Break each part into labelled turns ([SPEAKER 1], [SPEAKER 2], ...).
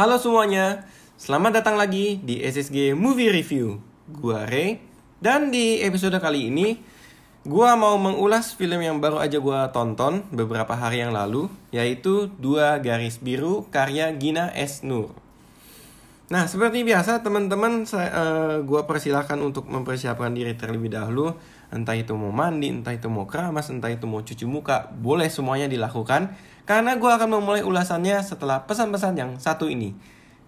[SPEAKER 1] Halo semuanya, selamat datang lagi di SSG Movie Review. Gua Ray, dan di episode kali ini gua mau mengulas film yang baru aja gua tonton beberapa hari yang lalu, yaitu Dua Garis Biru karya Gina S. Nur. Nah, seperti biasa teman-teman uh, gua persilahkan untuk mempersiapkan diri terlebih dahulu entah itu mau mandi, entah itu mau keramas, entah itu mau cuci muka, boleh semuanya dilakukan karena gue akan memulai ulasannya setelah pesan-pesan yang satu ini.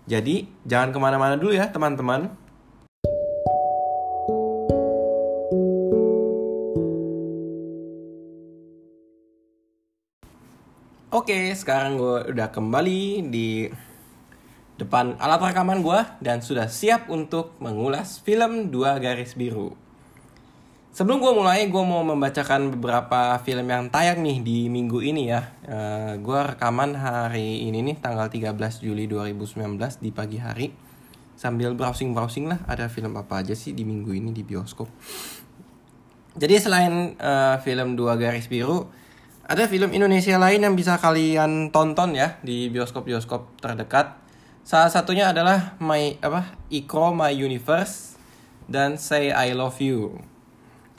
[SPEAKER 1] Jadi jangan ke mana-mana dulu ya teman-teman. Oke, sekarang gue udah kembali di depan alat rekaman gue dan sudah siap untuk mengulas film Dua Garis Biru. Sebelum gue mulai, gue mau membacakan beberapa film yang tayang nih di minggu ini ya. Uh, eh, gue rekaman hari ini nih, tanggal 13 Juli 2019 di pagi hari. Sambil browsing-browsing lah, ada film apa aja sih di minggu ini di bioskop. Jadi selain uh, film Dua Garis Biru, ada film Indonesia lain yang bisa kalian tonton ya di bioskop-bioskop terdekat. Salah satunya adalah My apa Iko My Universe dan Say I Love You.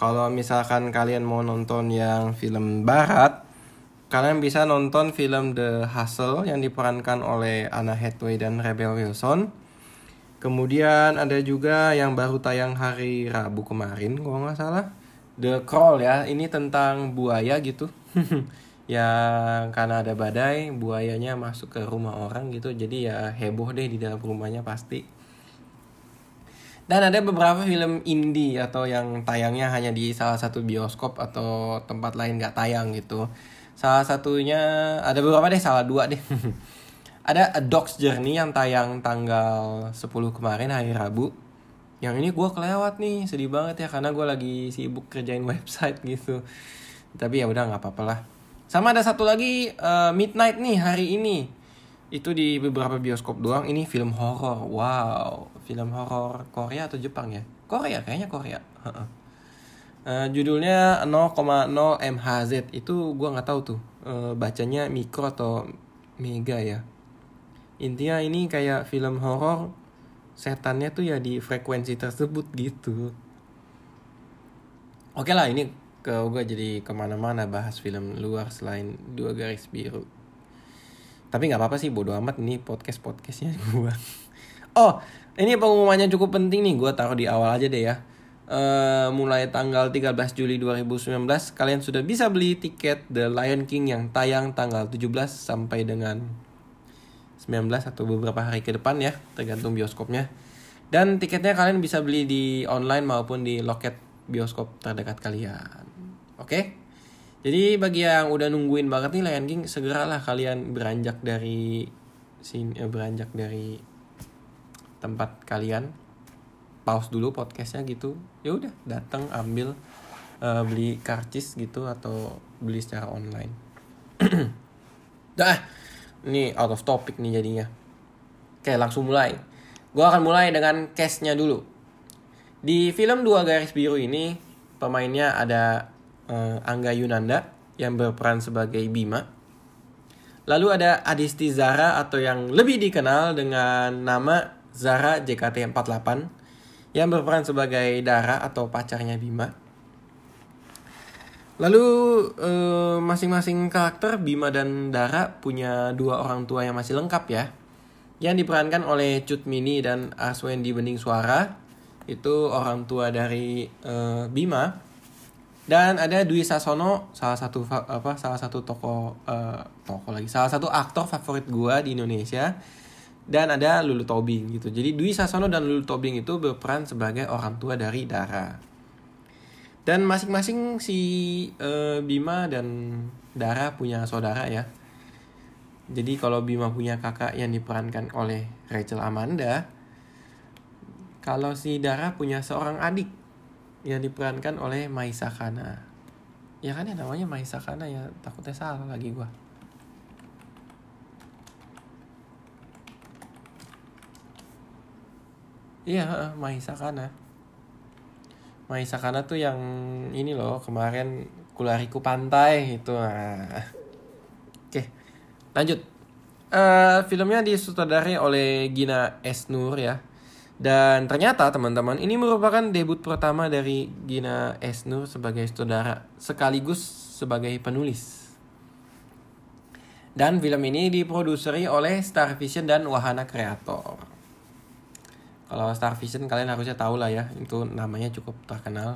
[SPEAKER 1] Kalau misalkan kalian mau nonton yang film barat, kalian bisa nonton film The Hustle yang diperankan oleh Anna Hathaway dan Rebel Wilson. Kemudian ada juga yang baru tayang hari Rabu kemarin, kalau nggak salah. The Crawl ya, ini tentang buaya gitu. yang karena ada badai, buayanya masuk ke rumah orang gitu. Jadi ya heboh deh di dalam rumahnya pasti. Dan ada beberapa film indie atau yang tayangnya hanya di salah satu bioskop atau tempat lain gak tayang gitu. Salah satunya ada beberapa deh, salah dua deh. ada A Dog's Journey yang tayang tanggal 10 kemarin hari Rabu. Yang ini gue kelewat nih, sedih banget ya karena gue lagi sibuk kerjain website gitu. Tapi ya udah nggak apa-apa lah. Sama ada satu lagi uh, Midnight nih hari ini itu di beberapa bioskop doang. Ini film horor. Wow. Film horor Korea atau Jepang ya? Korea kayaknya Korea. Uh, judulnya 0,0 MHz itu gue nggak tahu tuh. Uh, bacanya mikro atau mega ya. Intinya ini kayak film horor setannya tuh ya di frekuensi tersebut gitu. Oke lah ini ke gue jadi ke mana-mana bahas film luar selain dua garis biru tapi nggak apa-apa sih bodo amat. Ini podcast podcastnya gue oh ini pengumumannya cukup penting nih. Gue taruh di awal aja deh ya. Uh, mulai tanggal 13 Juli 2019 kalian sudah bisa beli tiket The Lion King yang tayang tanggal 17 sampai dengan 19 atau beberapa hari ke depan ya tergantung bioskopnya. Dan tiketnya kalian bisa beli di online maupun di loket bioskop terdekat kalian. Oke? okay? Jadi bagi yang udah nungguin banget nih Lion King, segeralah kalian beranjak dari sini eh, beranjak dari tempat kalian. Pause dulu podcastnya gitu. Ya udah, datang ambil uh, beli karcis gitu atau beli secara online. Dah, ini out of topic nih jadinya. Oke, langsung mulai. Gue akan mulai dengan case-nya dulu. Di film Dua Garis Biru ini, pemainnya ada uh, Angga Yunanda yang berperan sebagai Bima. Lalu ada Adisti Zara atau yang lebih dikenal dengan nama Zara JKT48 yang berperan sebagai Dara atau pacarnya Bima. Lalu eh, masing-masing karakter Bima dan Dara punya dua orang tua yang masih lengkap ya. Yang diperankan oleh Cut Mini dan Aswendi Bening Suara. Itu orang tua dari uh, Bima dan ada Dwi Sasono salah satu apa salah satu toko uh, toko lagi. Salah satu aktor favorit gua di Indonesia. Dan ada Lulu Tobing gitu. Jadi Dwi Sasono dan Lulu Tobing itu berperan sebagai orang tua dari Dara. Dan masing-masing si uh, Bima dan Dara punya saudara ya. Jadi kalau Bima punya kakak yang diperankan oleh Rachel Amanda kalau si Dara punya seorang adik yang diperankan oleh Maisa Kana ya kan ya namanya Maisa Kana ya takutnya salah lagi gua. Iya Maisa Kana Maisa Kana tuh yang ini loh kemarin kulariku pantai itu nah. oke lanjut. Uh, filmnya disutradari oleh Gina Esnur ya. Dan ternyata teman-teman ini merupakan debut pertama dari Gina Esnur sebagai sutradara sekaligus sebagai penulis. Dan film ini diproduseri oleh Star Vision dan Wahana Creator. Kalau Star Vision kalian harusnya tahu lah ya, itu namanya cukup terkenal.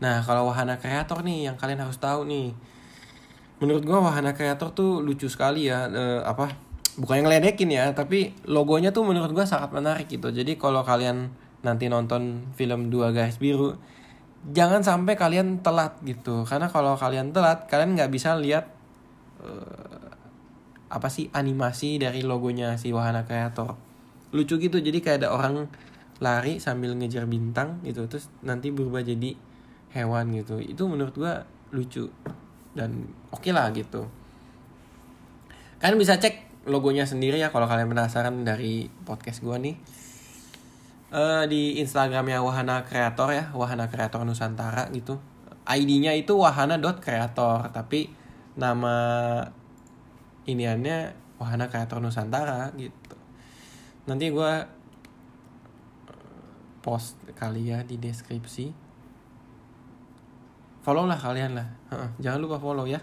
[SPEAKER 1] Nah, kalau Wahana Creator nih yang kalian harus tahu nih. Menurut gua Wahana Creator tuh lucu sekali ya, e, apa? Bukan yang ngeledekin ya, tapi logonya tuh menurut gua sangat menarik gitu. Jadi kalau kalian nanti nonton film Dua Garis Biru, jangan sampai kalian telat gitu. Karena kalau kalian telat, kalian nggak bisa lihat uh, apa sih animasi dari logonya si Wahana Creator lucu gitu jadi kayak ada orang lari sambil ngejar bintang gitu terus nanti berubah jadi hewan gitu itu menurut gua lucu dan oke okay lah gitu kalian bisa cek logonya sendiri ya kalau kalian penasaran dari podcast gua nih. Uh, di Instagramnya Wahana Kreator ya Wahana Kreator Nusantara gitu. ID-nya itu wahana.kreator tapi nama iniannya wahana kreator Nusantara gitu. Nanti gue post kali ya di deskripsi. Follow lah kalian lah. Jangan lupa follow ya.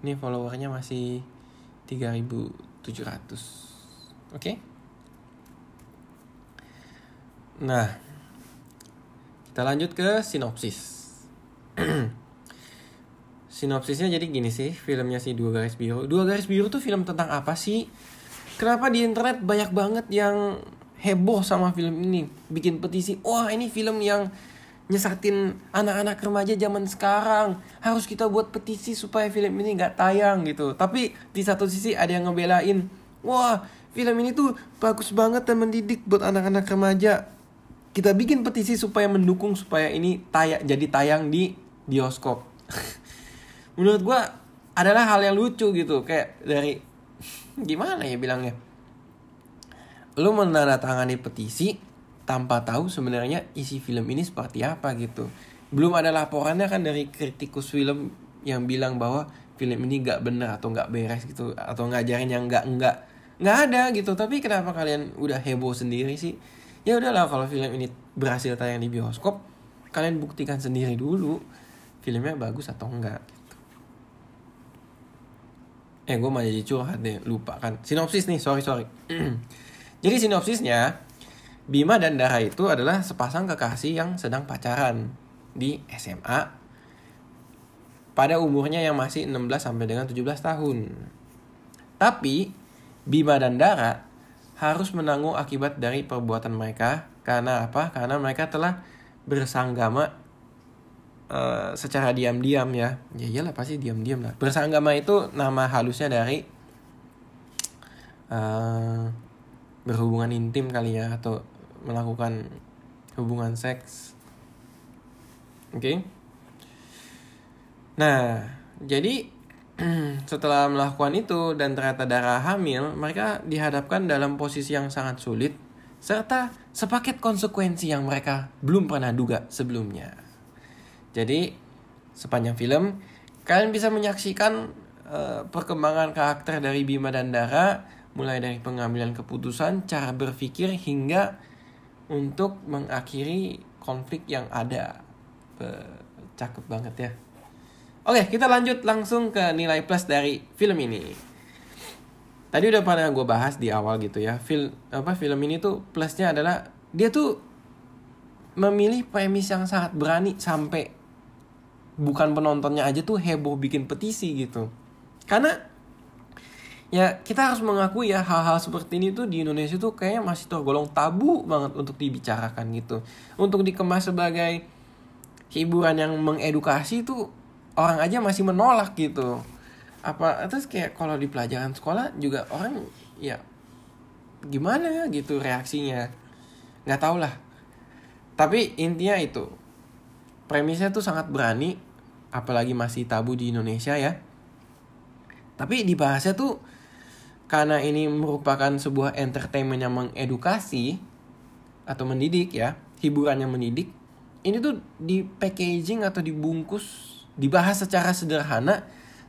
[SPEAKER 1] Ini followernya masih 3700 oke. Okay? nah kita lanjut ke sinopsis. Sinopsisnya jadi gini sih filmnya si dua garis biru. Dua garis biru tuh film tentang apa sih? Kenapa di internet banyak banget yang heboh sama film ini? Bikin petisi wah ini film yang nyesatin anak-anak remaja zaman sekarang. Harus kita buat petisi supaya film ini nggak tayang gitu. Tapi di satu sisi ada yang ngebelain wah film ini tuh bagus banget dan mendidik buat anak-anak remaja. Kita bikin petisi supaya mendukung supaya ini tayang jadi tayang di bioskop. Menurut gue adalah hal yang lucu gitu. Kayak dari gimana ya bilangnya? Lu menandatangani petisi tanpa tahu sebenarnya isi film ini seperti apa gitu. Belum ada laporannya kan dari kritikus film yang bilang bahwa film ini gak bener atau gak beres gitu atau ngajarin yang gak nggak nggak ada gitu. Tapi kenapa kalian udah heboh sendiri sih? Ya udahlah kalau film ini berhasil tayang di bioskop kalian buktikan sendiri dulu filmnya bagus atau enggak eh gue malah jadi curhat deh lupa kan. Sinopsis nih sorry sorry. Jadi sinopsisnya Bima dan Dara itu adalah sepasang kekasih yang sedang pacaran di SMA pada umurnya yang masih 16 sampai dengan 17 tahun. Tapi Bima dan Dara harus menanggung akibat dari perbuatan mereka karena apa? Karena mereka telah bersanggama uh, secara diam-diam ya ya iyalah pasti diam-diam lah bersanggama itu nama halusnya dari uh, berhubungan intim kali ya atau melakukan hubungan seks oke okay? nah jadi setelah melakukan itu dan ternyata darah hamil, mereka dihadapkan dalam posisi yang sangat sulit serta sepaket konsekuensi yang mereka belum pernah duga sebelumnya. Jadi sepanjang film kalian bisa menyaksikan uh, perkembangan karakter dari Bima dan Dara mulai dari pengambilan keputusan, cara berpikir hingga untuk mengakhiri konflik yang ada. Uh, cakep banget ya. Oke, kita lanjut langsung ke nilai plus dari film ini. Tadi udah pernah gue bahas di awal gitu ya. Film apa film ini tuh plusnya adalah dia tuh memilih premis yang sangat berani sampai bukan penontonnya aja tuh heboh bikin petisi gitu karena ya kita harus mengakui ya hal-hal seperti ini tuh di Indonesia tuh kayaknya masih tergolong tabu banget untuk dibicarakan gitu. Untuk dikemas sebagai hiburan yang mengedukasi tuh orang aja masih menolak gitu. Apa terus kayak kalau di pelajaran sekolah juga orang ya gimana gitu reaksinya? Nggak tau lah. Tapi intinya itu premisnya tuh sangat berani apalagi masih tabu di Indonesia ya. Tapi dibahasnya tuh karena ini merupakan sebuah entertainment yang mengedukasi atau mendidik ya, hiburan yang mendidik. Ini tuh di packaging atau dibungkus, dibahas secara sederhana,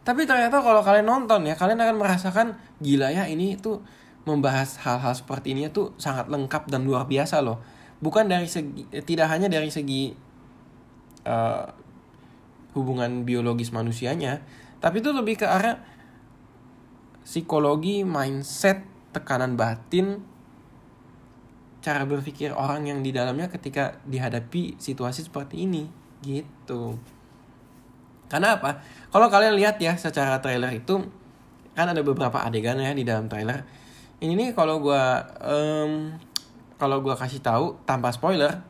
[SPEAKER 1] Tapi ternyata kalau kalian nonton ya, kalian akan merasakan gila ya ini tuh membahas hal-hal seperti ini tuh sangat lengkap dan luar biasa loh. Bukan dari segi tidak hanya dari segi uh, hubungan biologis manusianya, tapi itu lebih ke arah psikologi, mindset, tekanan batin, cara berpikir orang yang di dalamnya ketika dihadapi situasi seperti ini gitu. Karena apa? Kalau kalian lihat ya secara trailer itu kan ada beberapa adegan ya di dalam trailer. Ini nih kalau gua um, kalau gua kasih tahu tanpa spoiler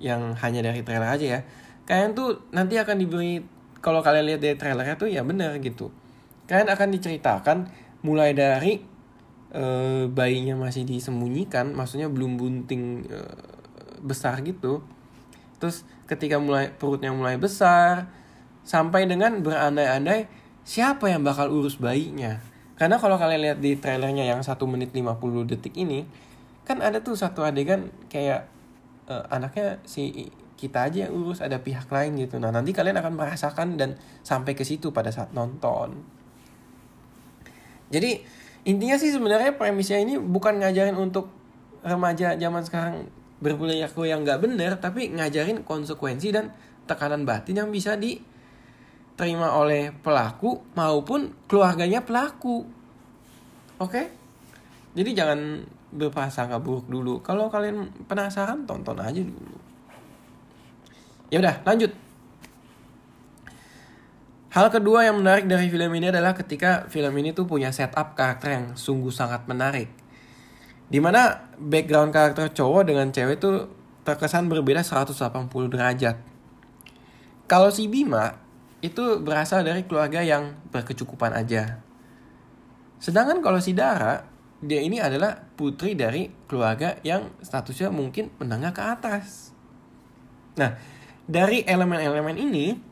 [SPEAKER 1] yang hanya dari trailer aja ya. Kalian tuh nanti akan diberi kalau kalian lihat dari trailernya tuh ya benar gitu. Kalian akan diceritakan mulai dari uh, bayinya masih disembunyikan, maksudnya belum bunting uh, besar gitu. Terus ketika mulai perutnya mulai besar, sampai dengan berandai-andai siapa yang bakal urus bayinya. Karena kalau kalian lihat di trailernya yang 1 menit 50 detik ini, kan ada tuh satu adegan kayak uh, anaknya si kita aja yang urus ada pihak lain gitu. Nah, nanti kalian akan merasakan dan sampai ke situ pada saat nonton. Jadi, intinya sih sebenarnya premisnya ini bukan ngajarin untuk remaja zaman sekarang berperilaku yang nggak bener, tapi ngajarin konsekuensi dan tekanan batin yang bisa di terima oleh pelaku maupun keluarganya pelaku. Oke? Jadi jangan berprasangka buruk dulu. Kalau kalian penasaran tonton aja dulu. Ya udah, lanjut. Hal kedua yang menarik dari film ini adalah ketika film ini tuh punya setup karakter yang sungguh sangat menarik. Di mana background karakter cowok dengan cewek tuh terkesan berbeda 180 derajat. Kalau si Bima itu berasal dari keluarga yang berkecukupan aja. Sedangkan kalau si Dara, dia ini adalah putri dari keluarga yang statusnya mungkin menengah ke atas. Nah, dari elemen-elemen ini,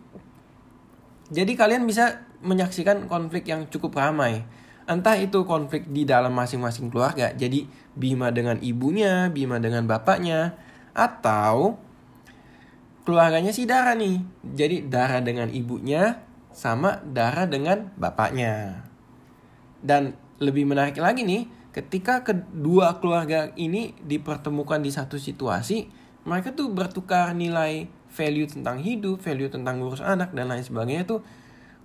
[SPEAKER 1] jadi kalian bisa menyaksikan konflik yang cukup ramai. Entah itu konflik di dalam masing-masing keluarga, jadi Bima dengan ibunya, Bima dengan bapaknya, atau keluarganya si Dara nih. Jadi Dara dengan ibunya sama Dara dengan bapaknya. Dan lebih menarik lagi nih, ketika kedua keluarga ini dipertemukan di satu situasi, mereka tuh bertukar nilai value tentang hidup, value tentang ngurus anak dan lain sebagainya tuh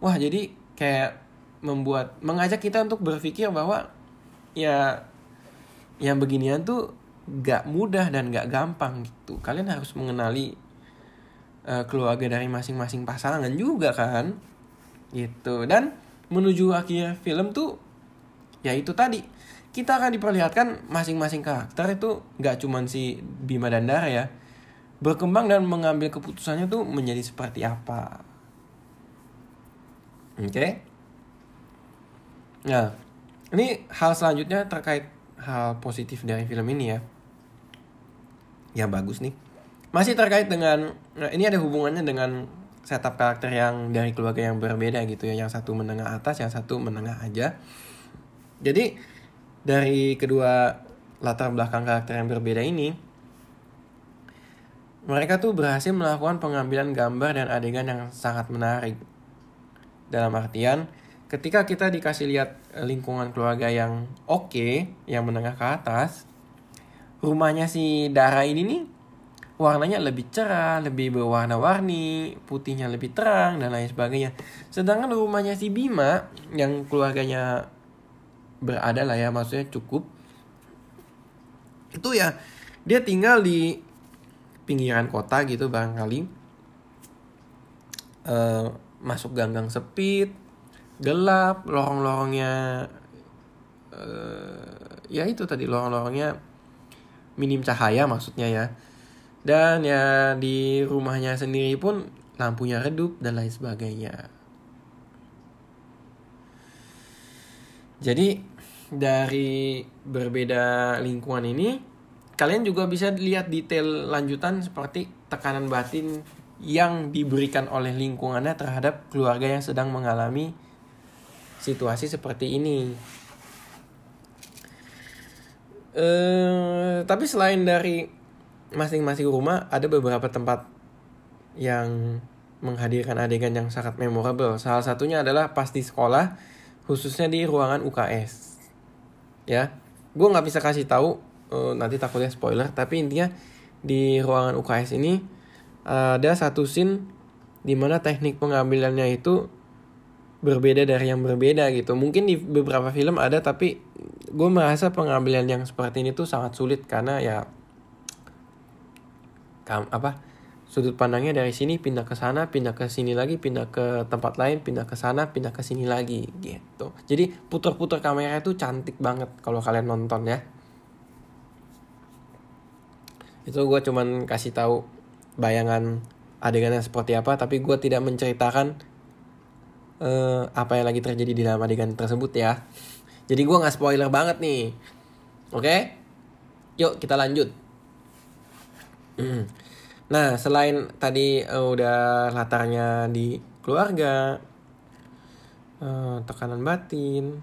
[SPEAKER 1] wah jadi kayak membuat mengajak kita untuk berpikir bahwa ya yang beginian tuh gak mudah dan gak gampang gitu. Kalian harus mengenali uh, keluarga dari masing-masing pasangan juga kan gitu dan menuju akhir film tuh ya itu tadi kita akan diperlihatkan masing-masing karakter itu nggak cuman si Bima dan Dara ya berkembang dan mengambil keputusannya tuh menjadi seperti apa. Oke? Okay? nah ini hal selanjutnya terkait hal positif dari film ini ya. Ya bagus nih. Masih terkait dengan nah ini ada hubungannya dengan setup karakter yang dari keluarga yang berbeda gitu ya. Yang satu menengah atas yang satu menengah aja. Jadi dari kedua latar belakang karakter yang berbeda ini mereka tuh berhasil melakukan pengambilan gambar dan adegan yang sangat menarik dalam artian ketika kita dikasih lihat lingkungan keluarga yang oke okay, yang menengah ke atas rumahnya si Dara ini nih warnanya lebih cerah, lebih berwarna-warni, putihnya lebih terang dan lain sebagainya. Sedangkan rumahnya si Bima yang keluarganya berada lah ya, maksudnya cukup. Itu ya dia tinggal di pinggiran kota gitu barangkali. Uh, masuk ganggang sepit, gelap, lorong-lorongnya uh, ya itu tadi lorong-lorongnya minim cahaya maksudnya ya dan ya di rumahnya sendiri pun lampunya redup dan lain sebagainya. Jadi dari berbeda lingkungan ini kalian juga bisa lihat detail lanjutan seperti tekanan batin yang diberikan oleh lingkungannya terhadap keluarga yang sedang mengalami situasi seperti ini. Eh, tapi selain dari masing-masing rumah ada beberapa tempat yang menghadirkan adegan yang sangat memorable. Salah satunya adalah pas di sekolah, khususnya di ruangan UKS. Ya, gue nggak bisa kasih tahu uh, nanti takutnya spoiler, tapi intinya di ruangan UKS ini ada satu scene di mana teknik pengambilannya itu berbeda dari yang berbeda gitu. Mungkin di beberapa film ada tapi gue merasa pengambilan yang seperti ini tuh sangat sulit karena ya kam, apa sudut pandangnya dari sini pindah ke sana, pindah ke sini lagi, pindah ke tempat lain, pindah ke sana, pindah ke sini lagi gitu. Jadi putar-putar kamera itu cantik banget kalau kalian nonton ya. Itu gue cuman kasih tahu bayangan adegannya seperti apa, tapi gue tidak menceritakan uh, apa yang lagi terjadi di dalam adegan tersebut ya. Jadi gue nggak spoiler banget nih. Oke? Okay? Yuk kita lanjut. nah selain tadi uh, udah latarnya di keluarga, uh, tekanan batin,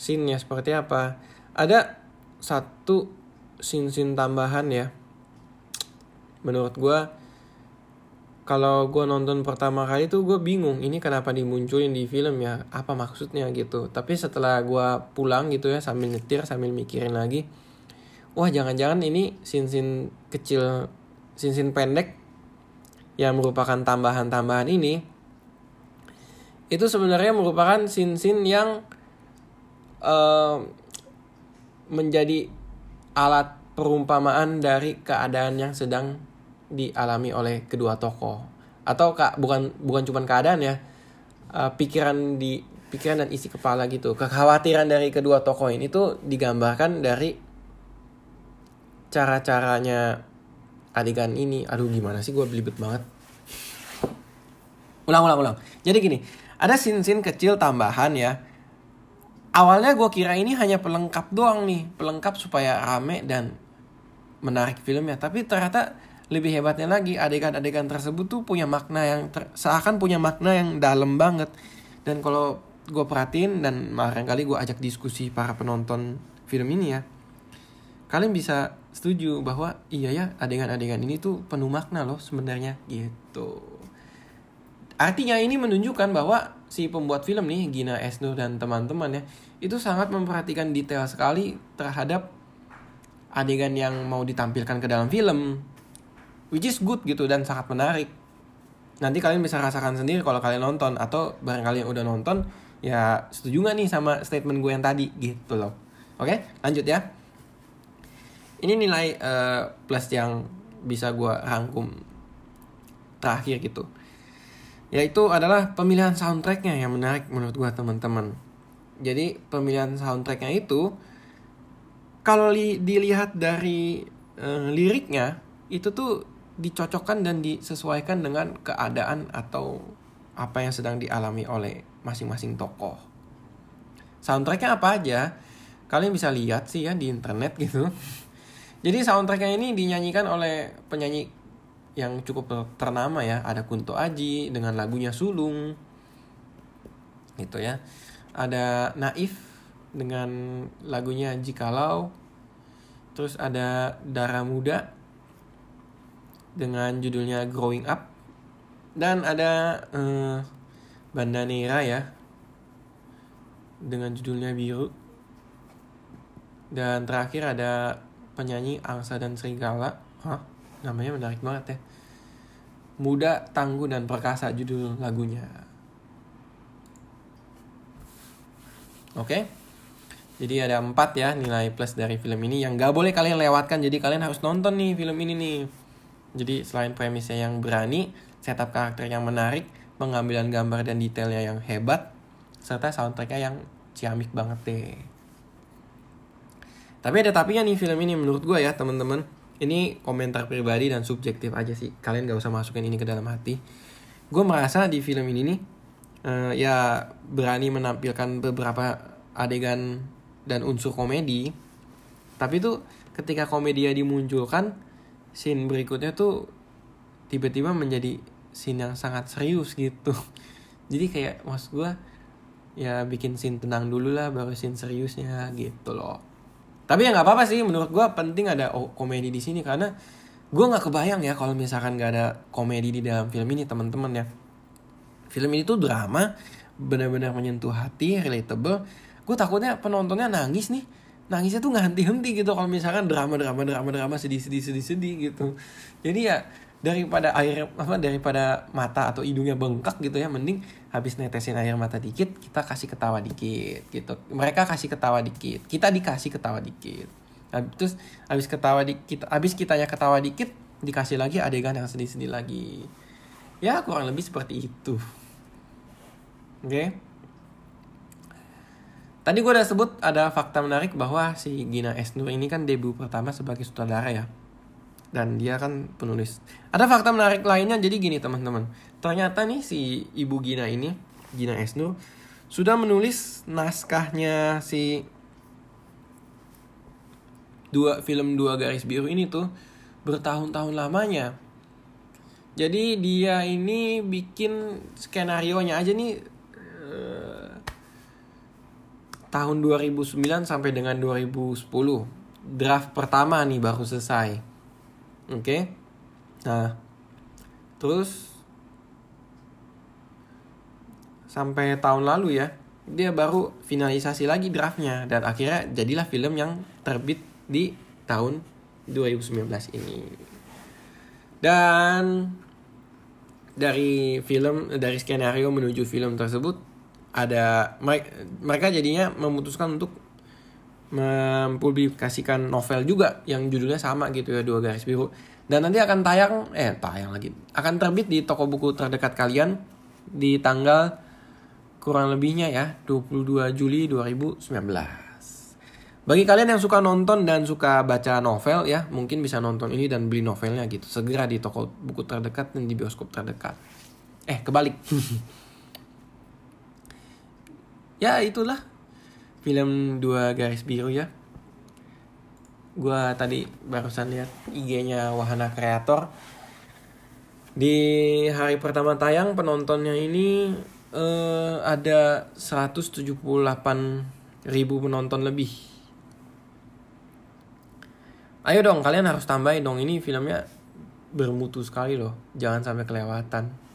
[SPEAKER 1] scene-nya seperti apa, ada satu scene-scene tambahan ya. Menurut gue kalau gue nonton pertama kali tuh gue bingung ini kenapa dimunculin di film ya? Apa maksudnya gitu? Tapi setelah gue pulang gitu ya sambil nyetir sambil mikirin lagi wah jangan-jangan ini sin-sin kecil sin-sin pendek yang merupakan tambahan-tambahan ini itu sebenarnya merupakan sin-sin yang uh, menjadi alat perumpamaan dari keadaan yang sedang dialami oleh kedua tokoh. Atau kak bukan bukan cuma keadaan ya. Uh, pikiran di pikiran dan isi kepala gitu. Kekhawatiran dari kedua tokoh ini tuh digambarkan dari cara caranya adegan ini. Aduh gimana sih gue belibet banget? Ulang ulang ulang. Jadi gini ada scene-scene kecil tambahan ya. Awalnya gue kira ini hanya pelengkap doang nih. Pelengkap supaya rame dan menarik filmnya. Tapi ternyata lebih hebatnya lagi adegan-adegan tersebut tuh punya makna yang ter, seakan punya makna yang dalam banget. Dan kalau gue perhatiin dan kali gue ajak diskusi para penonton film ini ya kalian bisa setuju bahwa iya ya adegan-adegan ini tuh penuh makna loh sebenarnya gitu. Artinya ini menunjukkan bahwa si pembuat film nih Gina Esno dan teman-teman ya itu sangat memperhatikan detail sekali terhadap adegan yang mau ditampilkan ke dalam film which is good gitu dan sangat menarik. Nanti kalian bisa rasakan sendiri kalau kalian nonton atau barang kalian udah nonton ya setuju gak nih sama statement gue yang tadi? Gitu loh. Oke lanjut ya. Ini nilai uh, plus yang bisa gue rangkum terakhir gitu. Yaitu adalah pemilihan soundtracknya yang menarik menurut gue teman-teman. Jadi pemilihan soundtracknya itu kalau li dilihat dari uh, liriknya itu tuh dicocokkan dan disesuaikan dengan keadaan atau apa yang sedang dialami oleh masing-masing tokoh. Soundtracknya apa aja? Kalian bisa lihat sih ya di internet gitu. Jadi soundtracknya ini dinyanyikan oleh penyanyi yang cukup ternama ya. Ada Kunto Aji dengan lagunya Sulung. Gitu ya. Ada Naif dengan lagunya Jikalau. Terus ada Darah Muda dengan judulnya Growing Up. Dan ada uh, Banda Nera ya dengan judulnya Biru. Dan terakhir ada penyanyi Angsa dan Serigala. Hah? namanya menarik banget ya. Muda, Tangguh, dan Perkasa judul lagunya. Oke. Jadi ada empat ya nilai plus dari film ini Yang gak boleh kalian lewatkan. Jadi kalian harus nonton nih film ini nih jadi selain premisnya yang berani, setup karakter yang menarik, pengambilan gambar dan detailnya yang hebat, serta soundtracknya yang ciamik banget deh. Tapi ada tapinya nih film ini menurut gue ya temen-temen. Ini komentar pribadi dan subjektif aja sih. Kalian gak usah masukin ini ke dalam hati. Gue merasa di film ini nih, uh, ya berani menampilkan beberapa adegan dan unsur komedi. Tapi tuh ketika komedia dimunculkan, scene berikutnya tuh tiba-tiba menjadi scene yang sangat serius gitu. Jadi kayak mas gue ya bikin scene tenang dulu lah baru scene seriusnya gitu loh. Tapi ya nggak apa-apa sih menurut gue penting ada komedi di sini karena gue nggak kebayang ya kalau misalkan nggak ada komedi di dalam film ini teman-teman ya. Film ini tuh drama benar-benar menyentuh hati relatable. Gue takutnya penontonnya nangis nih nangisnya tuh nggak henti-henti gitu. Kalau misalkan drama drama drama drama sedih sedih sedih sedih gitu. Jadi ya daripada air apa daripada mata atau hidungnya bengkak gitu ya mending habis netesin air mata dikit kita kasih ketawa dikit gitu. Mereka kasih ketawa dikit kita dikasih ketawa dikit. Terus habis ketawa dikit habis kitanya ketawa dikit dikasih lagi adegan yang sedih-sedih lagi. Ya kurang lebih seperti itu. Oke? okay? Tadi gue udah sebut ada fakta menarik bahwa si Gina Esnur ini kan debut pertama sebagai sutradara ya dan dia kan penulis. Ada fakta menarik lainnya jadi gini teman-teman. Ternyata nih si Ibu Gina ini, Gina Esnur sudah menulis naskahnya si dua film dua garis biru ini tuh bertahun-tahun lamanya. Jadi dia ini bikin skenario nya aja nih eh, tahun 2009 sampai dengan 2010. Draft pertama nih baru selesai Oke. Okay? Nah, terus sampai tahun lalu ya, dia baru finalisasi lagi draftnya dan akhirnya jadilah film yang terbit di tahun 2019 ini. Dan dari film dari skenario menuju film tersebut ada mereka jadinya memutuskan untuk mempublikasikan novel juga yang judulnya sama gitu ya dua garis biru. Dan nanti akan tayang eh tayang lagi akan terbit di toko buku terdekat kalian di tanggal kurang lebihnya ya 22 Juli 2019 bagi kalian yang suka nonton dan suka baca novel ya mungkin bisa nonton ini dan beli novelnya gitu segera di toko buku terdekat dan di bioskop terdekat. Eh kebalik ya itulah. Film dua garis biru ya. Gue tadi barusan lihat IG-nya Wahana Kreator. Di hari pertama tayang penontonnya ini uh, ada 178 ribu penonton lebih. Ayo dong kalian harus tambahin dong. Ini filmnya bermutu sekali loh. Jangan sampai kelewatan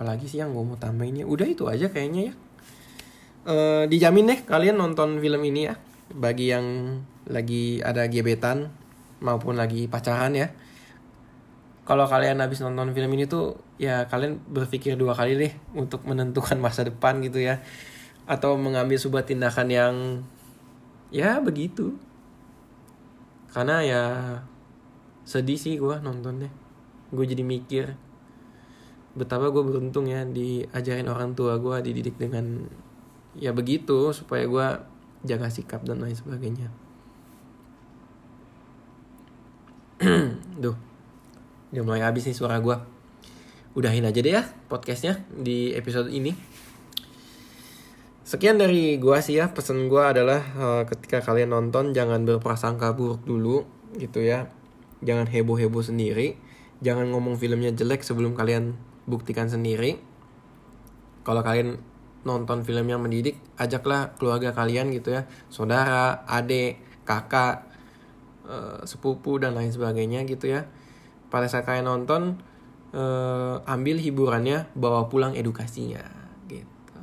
[SPEAKER 1] apalagi sih yang gue mau tambahin ya? Udah itu aja kayaknya ya. E, dijamin deh kalian nonton film ini ya. Bagi yang lagi ada gebetan maupun lagi pacaran ya. Kalau kalian habis nonton film ini tuh ya kalian berpikir dua kali deh untuk menentukan masa depan gitu ya. Atau mengambil sebuah tindakan yang ya begitu. Karena ya sedih sih gue nontonnya. Gue jadi mikir betapa gue beruntung ya diajarin orang tua gue dididik dengan ya begitu supaya gue jaga sikap dan lain sebagainya. Duh Udah mulai habis nih suara gue Udahin aja deh ya podcastnya di episode ini. Sekian dari gue sih ya Pesan gue adalah uh, ketika kalian nonton Jangan berprasangka buruk dulu gitu ya. Jangan heboh-heboh sendiri. Jangan ngomong filmnya jelek sebelum kalian buktikan sendiri. Kalau kalian nonton film yang mendidik ajaklah keluarga kalian gitu ya. Saudara adik kakak e, sepupu dan lain sebagainya gitu ya. Pada saat kalian nonton e, ambil hiburannya bawa pulang edukasinya gitu.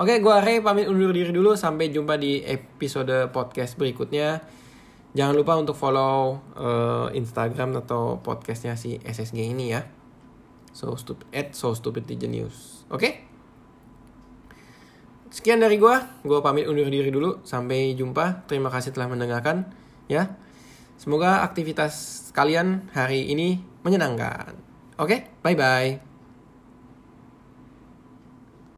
[SPEAKER 1] Oke gua Ray pamit undur diri dulu. Sampai jumpa di episode podcast berikutnya. Jangan lupa untuk follow e, Instagram atau podcastnya si SSG ini ya so stupid at so stupid news. Oke? Okay? sekian dari gue gue pamit undur diri dulu. Sampai jumpa. Terima kasih telah mendengarkan ya. Semoga aktivitas kalian hari ini menyenangkan. Oke? Okay? bye bye